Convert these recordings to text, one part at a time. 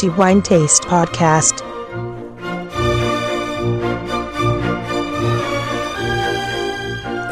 Crafty Wine Taste Podcast.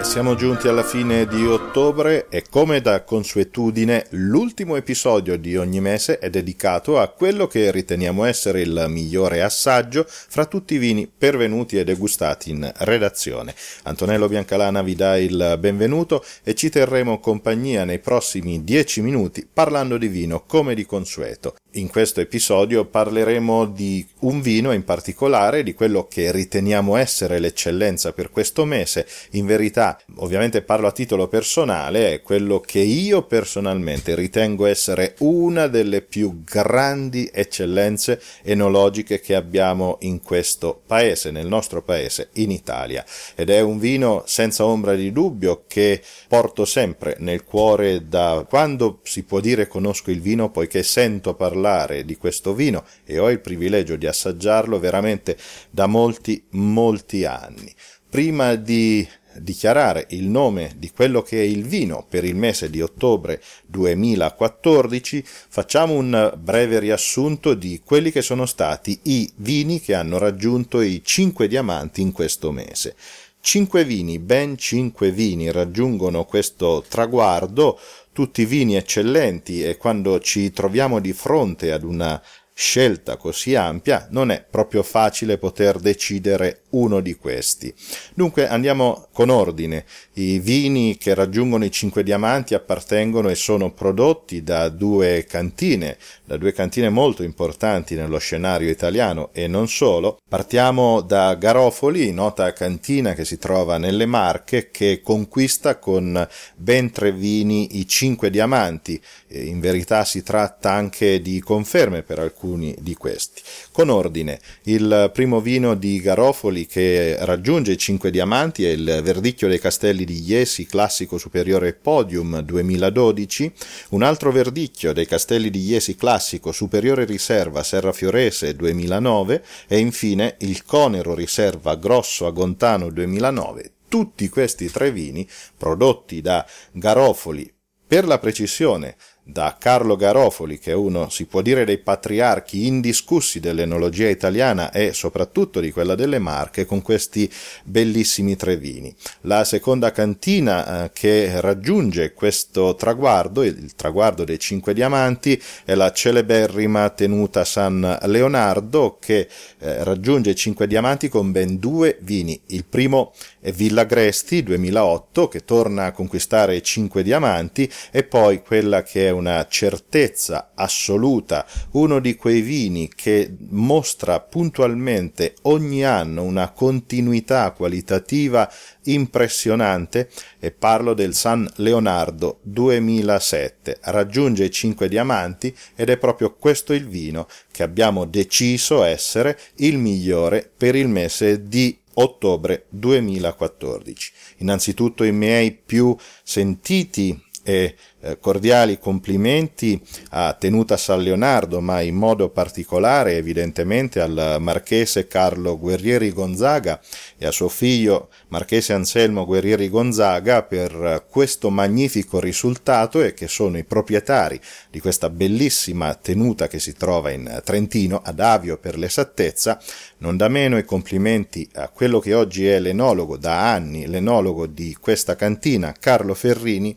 siamo giunti alla fine di ottobre e come da consuetudine l'ultimo episodio di ogni mese è dedicato a quello che riteniamo essere il migliore assaggio fra tutti i vini pervenuti e degustati in redazione. Antonello Biancalana vi dà il benvenuto e ci terremo compagnia nei prossimi dieci minuti parlando di vino come di consueto. In questo episodio parleremo di un vino in particolare, di quello che riteniamo essere l'eccellenza per questo mese. In verità, ovviamente parlo a titolo personale, è quello che io personalmente ritengo essere una delle più grandi eccellenze enologiche che abbiamo in questo paese, nel nostro paese, in Italia. Ed è un vino senza ombra di dubbio che porto sempre nel cuore da quando si può dire conosco il vino, poiché sento parlare parlare di questo vino e ho il privilegio di assaggiarlo veramente da molti, molti anni. Prima di dichiarare il nome di quello che è il vino per il mese di ottobre 2014, facciamo un breve riassunto di quelli che sono stati i vini che hanno raggiunto i 5 diamanti in questo mese. Cinque vini, ben cinque vini raggiungono questo traguardo, tutti vini eccellenti e quando ci troviamo di fronte ad una scelta così ampia non è proprio facile poter decidere uno di questi. Dunque andiamo con ordine. I vini che raggiungono i cinque diamanti appartengono e sono prodotti da due cantine, da due cantine molto importanti nello scenario italiano e non solo. Partiamo da Garofoli, nota cantina che si trova nelle Marche che conquista con ben tre vini i cinque diamanti. In verità si tratta anche di conferme per alcuni di questi. Con ordine, il primo vino di Garofoli Napoli che raggiunge i 5 diamanti è il Verdicchio dei Castelli di Iesi Classico Superiore Podium 2012, un altro Verdicchio dei Castelli di Iesi Classico Superiore Riserva Serra Fiorese 2009 e infine il Conero Riserva Grosso Agontano 2009. Tutti questi tre vini, prodotti da Garofoli. Per la precisione da Carlo Garofoli, che è uno, si può dire, dei patriarchi indiscussi dell'enologia italiana e soprattutto di quella delle Marche, con questi bellissimi tre vini. La seconda cantina eh, che raggiunge questo traguardo, il traguardo dei cinque diamanti, è la celeberrima tenuta San Leonardo, che eh, raggiunge i cinque diamanti con ben due vini. Il primo è Villa Gresti 2008, che torna a conquistare i cinque diamanti, e poi quella che è una certezza assoluta, uno di quei vini che mostra puntualmente ogni anno una continuità qualitativa impressionante e parlo del San Leonardo 2007. Raggiunge i 5 diamanti ed è proprio questo il vino che abbiamo deciso essere il migliore per il mese di ottobre 2014. Innanzitutto i miei più sentiti e eh, cordiali complimenti a Tenuta San Leonardo, ma in modo particolare evidentemente al marchese Carlo Guerrieri Gonzaga e a suo figlio marchese Anselmo Guerrieri Gonzaga per questo magnifico risultato e che sono i proprietari di questa bellissima tenuta che si trova in Trentino, ad Avio per l'esattezza, non da meno i complimenti a quello che oggi è l'enologo da anni, l'enologo di questa cantina, Carlo Ferrini,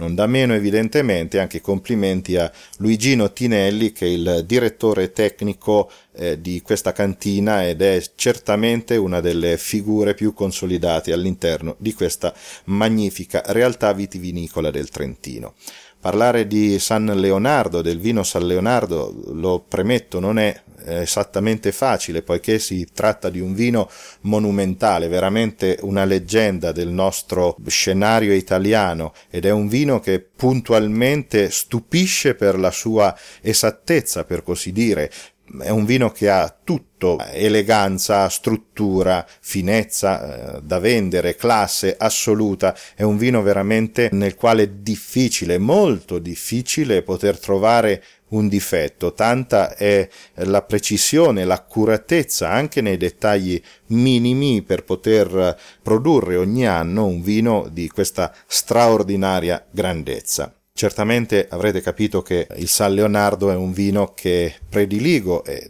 non da meno evidentemente anche complimenti a Luigino Tinelli che è il direttore tecnico eh, di questa cantina ed è certamente una delle figure più consolidate all'interno di questa magnifica realtà vitivinicola del Trentino. Parlare di San Leonardo, del vino San Leonardo, lo premetto, non è esattamente facile poiché si tratta di un vino monumentale, veramente una leggenda del nostro scenario italiano ed è un vino che puntualmente stupisce per la sua esattezza, per così dire, è un vino che ha tutto, eleganza, struttura, finezza eh, da vendere, classe assoluta, è un vino veramente nel quale è difficile, molto difficile poter trovare un difetto, tanta è la precisione, l'accuratezza anche nei dettagli minimi per poter produrre ogni anno un vino di questa straordinaria grandezza. Certamente avrete capito che il San Leonardo è un vino che prediligo e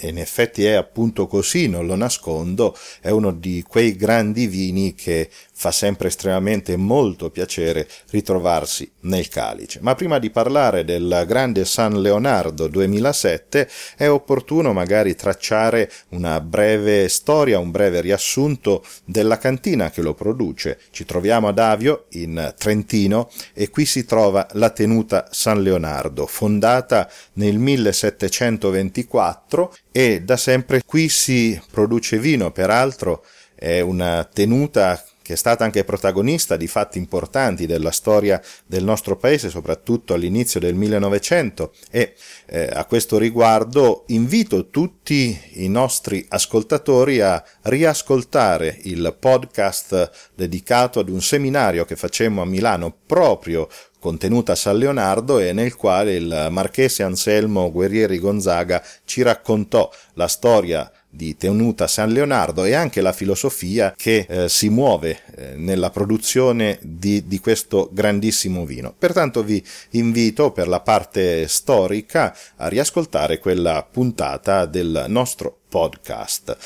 in effetti è appunto così, non lo nascondo, è uno di quei grandi vini che fa sempre estremamente molto piacere ritrovarsi nel calice. Ma prima di parlare del grande San Leonardo 2007 è opportuno magari tracciare una breve storia, un breve riassunto della cantina che lo produce. Ci troviamo ad Avio in Trentino e qui si trova la tenuta San Leonardo, fondata nel 1724 e da sempre qui si produce vino, peraltro è una tenuta che è stata anche protagonista di fatti importanti della storia del nostro paese, soprattutto all'inizio del 1900 e eh, a questo riguardo invito tutti i nostri ascoltatori a riascoltare il podcast dedicato ad un seminario che facemmo a Milano proprio contenuta a San Leonardo e nel quale il marchese Anselmo Guerrieri Gonzaga ci raccontò la storia di Tenuta San Leonardo e anche la filosofia che eh, si muove eh, nella produzione di, di, questo grandissimo vino. Pertanto vi invito per la parte storica a riascoltare quella puntata del nostro podcast.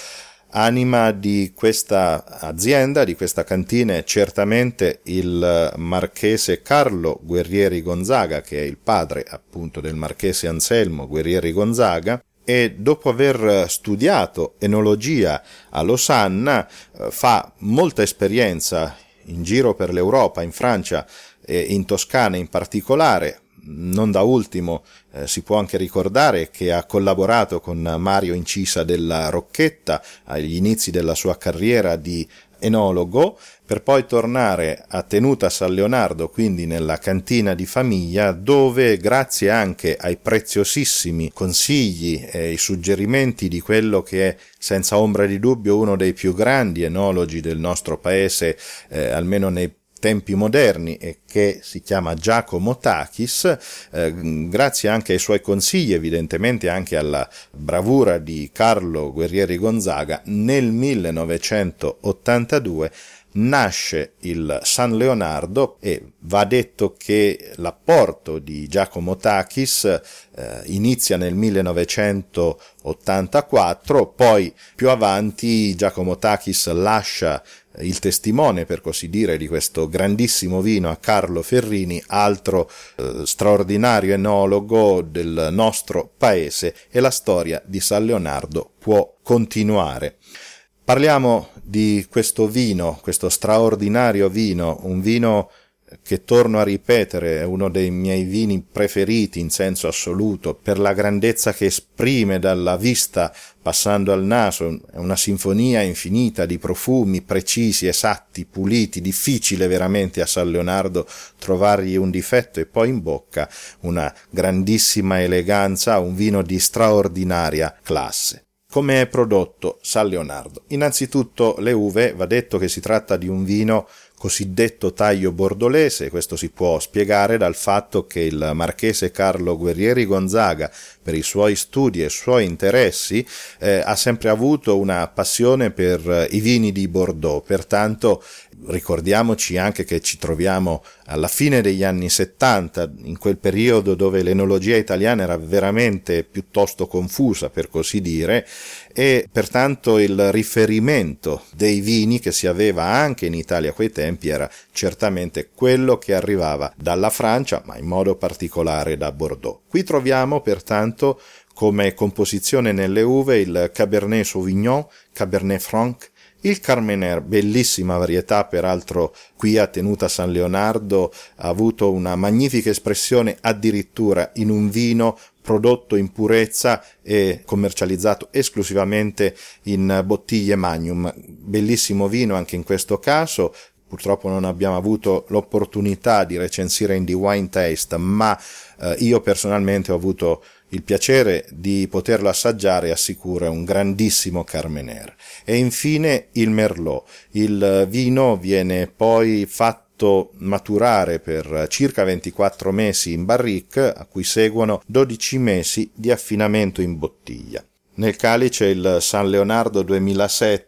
Anima di questa azienda, di questa cantina è certamente il marchese Carlo Guerrieri Gonzaga, che è il padre appunto del marchese Anselmo Guerrieri Gonzaga, e dopo aver studiato enologia a Losanna eh, fa molta esperienza in giro per l'Europa, in Francia e in Toscana in particolare. Non da ultimo eh, si può anche ricordare che ha collaborato con Mario Incisa della Rocchetta agli inizi della sua carriera di enologo per poi tornare a Tenuta San Leonardo, quindi nella cantina di famiglia, dove grazie anche ai preziosissimi consigli e suggerimenti di quello che è senza ombra di dubbio uno dei più grandi enologi del nostro paese, eh, almeno nei tempi moderni e che si chiama Giacomo Takis, eh, grazie anche ai suoi consigli, evidentemente anche alla bravura di Carlo Guerrieri Gonzaga, nel 1982 nasce il San Leonardo e va detto che l'apporto di Giacomo Takis eh, inizia nel 1984, poi più avanti Giacomo Takis lascia il testimone, per così dire, di questo grandissimo vino a Carlo Ferrini, altro eh, straordinario enologo del nostro paese e la storia di San Leonardo può continuare. Parliamo di questo vino, questo straordinario vino, un vino che torno a ripetere è uno dei miei vini preferiti in senso assoluto per la grandezza che esprime dalla vista passando al naso, è una sinfonia infinita di profumi precisi, esatti, puliti, difficile veramente a San Leonardo trovargli un difetto e poi in bocca una grandissima eleganza, un vino di straordinaria classe. Come è prodotto San Leonardo? Innanzitutto le uve, va detto che si tratta di un vino cosiddetto taglio bordolese, questo si può spiegare dal fatto che il marchese Carlo Guerrieri Gonzaga, per i suoi studi e i suoi interessi, eh, ha sempre avuto una passione per eh, i vini di Bordeaux, pertanto ricordiamoci anche che ci troviamo alla fine degli anni 70, in quel periodo dove l'enologia italiana era veramente piuttosto confusa, per così dire, e pertanto il riferimento dei vini che si aveva anche in Italia a quei tempi era certamente quello che arrivava dalla Francia, ma in modo particolare da Bordeaux. Qui troviamo pertanto come composizione nelle uve il Cabernet Sauvignon, Cabernet Franc, il Carmener, bellissima varietà, peraltro qui a tenuta San Leonardo, ha avuto una magnifica espressione addirittura in un vino prodotto in purezza e commercializzato esclusivamente in bottiglie Magnum. Bellissimo vino anche in questo caso, purtroppo non abbiamo avuto l'opportunità di recensire in The Wine Taste, ma eh, io personalmente ho avuto il piacere di poterlo assaggiare assicura un grandissimo Carmener. E infine il Merlot. Il vino viene poi fatto maturare per circa 24 mesi in barrique, a cui seguono 12 mesi di affinamento in bottiglia. Nel calice il San Leonardo 2007 2007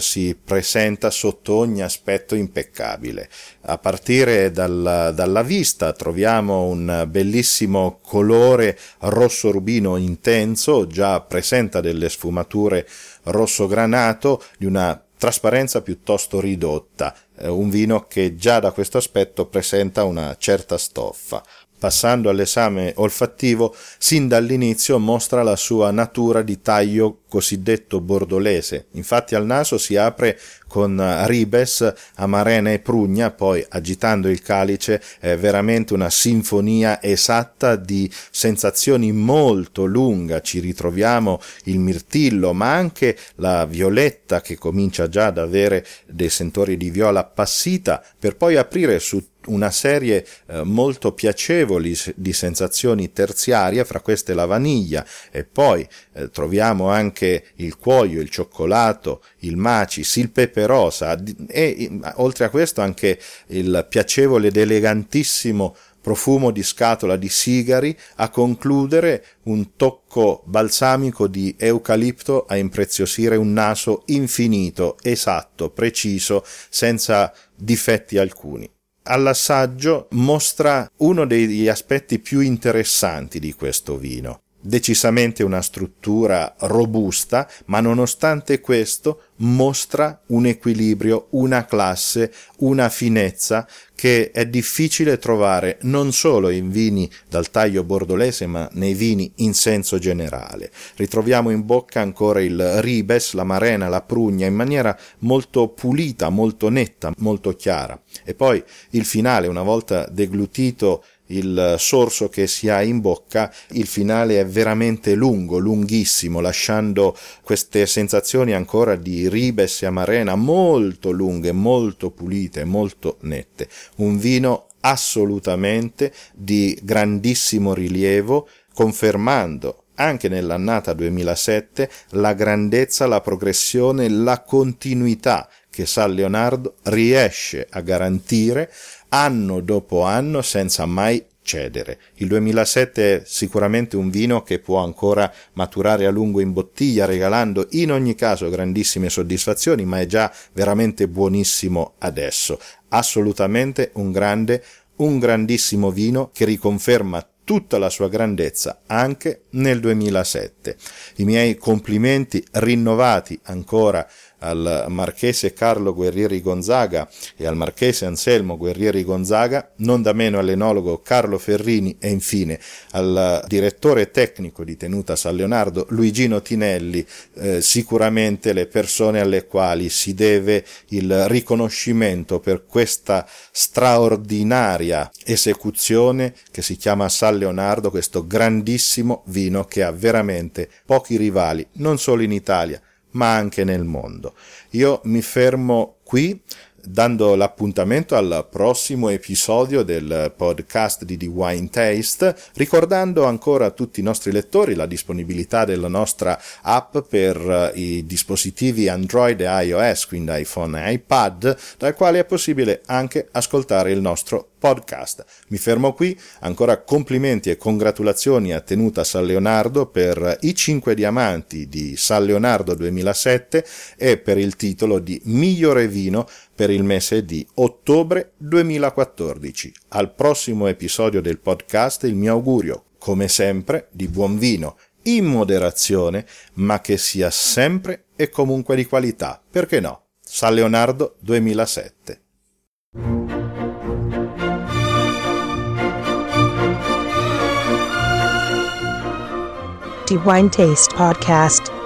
si presenta sotto ogni aspetto impeccabile. A partire dal, dalla vista troviamo un bellissimo colore rosso rubino intenso, già presenta delle sfumature rosso granato di una trasparenza piuttosto ridotta, eh, un vino che già da questo aspetto presenta una certa stoffa. Passando all'esame olfattivo, sin dall'inizio mostra la sua natura di taglio cosiddetto bordolese. Infatti al naso si apre con ribes, amarena e prugna, poi agitando il calice è veramente una sinfonia esatta di sensazioni molto lunga. Ci ritroviamo il mirtillo, ma anche la violetta che comincia già ad avere dei sentori di viola appassita, per poi aprire su una serie eh, molto piacevoli di sensazioni terziarie, fra queste la vaniglia e poi eh, troviamo anche il cuoio, il cioccolato, il macis, il pepe rosa e oltre a questo anche il piacevole ed elegantissimo profumo di scatola di sigari a concludere un tocco balsamico di eucalipto a impreziosire un naso infinito, esatto, preciso, senza difetti alcuni all'assaggio mostra uno degli aspetti più interessanti di questo vino. Decisamente una struttura robusta, ma nonostante questo mostra un equilibrio, una classe, una finezza che è difficile trovare non solo in vini dal taglio bordolese, ma nei vini in senso generale. Ritroviamo in bocca ancora il ribes, la marena, la prugna in maniera molto pulita, molto netta, molto chiara. E poi il finale, una volta deglutito il sorso che si ha in bocca, il finale è veramente lungo, lunghissimo, lasciando queste sensazioni ancora di ribes e amarena molto lunghe, molto pulite, molto nette. Un vino assolutamente di grandissimo rilievo, confermando anche nell'annata 2007 la grandezza, la progressione, la continuità che San Leonardo riesce a garantire anno dopo anno senza mai cedere. Il 2007 è sicuramente un vino che può ancora maturare a lungo in bottiglia, regalando in ogni caso grandissime soddisfazioni, ma è già veramente buonissimo adesso. Assolutamente un grande, un grandissimo vino che riconferma tutta la sua grandezza anche nel 2007. I miei complimenti rinnovati ancora al marchese Carlo Guerrieri Gonzaga e al marchese Anselmo Guerrieri Gonzaga, non da meno all'enologo Carlo Ferrini e infine al direttore tecnico di Tenuta San Leonardo Luigino Tinelli, eh, sicuramente le persone alle quali si deve il riconoscimento per questa straordinaria esecuzione che si chiama San Leonardo, questo grandissimo vino che ha veramente pochi rivali, non solo in Italia, ma anche nel mondo. Io mi fermo qui dando l'appuntamento al prossimo episodio del podcast di The Wine Taste, ricordando ancora a tutti i nostri lettori la disponibilità della nostra app per eh, i dispositivi Android e iOS, quindi iPhone e iPad, dal quale è possibile anche ascoltare il nostro podcast. Mi fermo qui, ancora complimenti e congratulazioni a Tenuta San Leonardo per i 5 diamanti di San Leonardo 2007 e per il titolo di migliore vino per il mese di ottobre 2014. Al prossimo episodio del podcast il mio augurio, come sempre, di buon vino, in moderazione, ma che sia sempre e comunque di qualità. Perché no? San Leonardo 2007. The Wine Taste Podcast.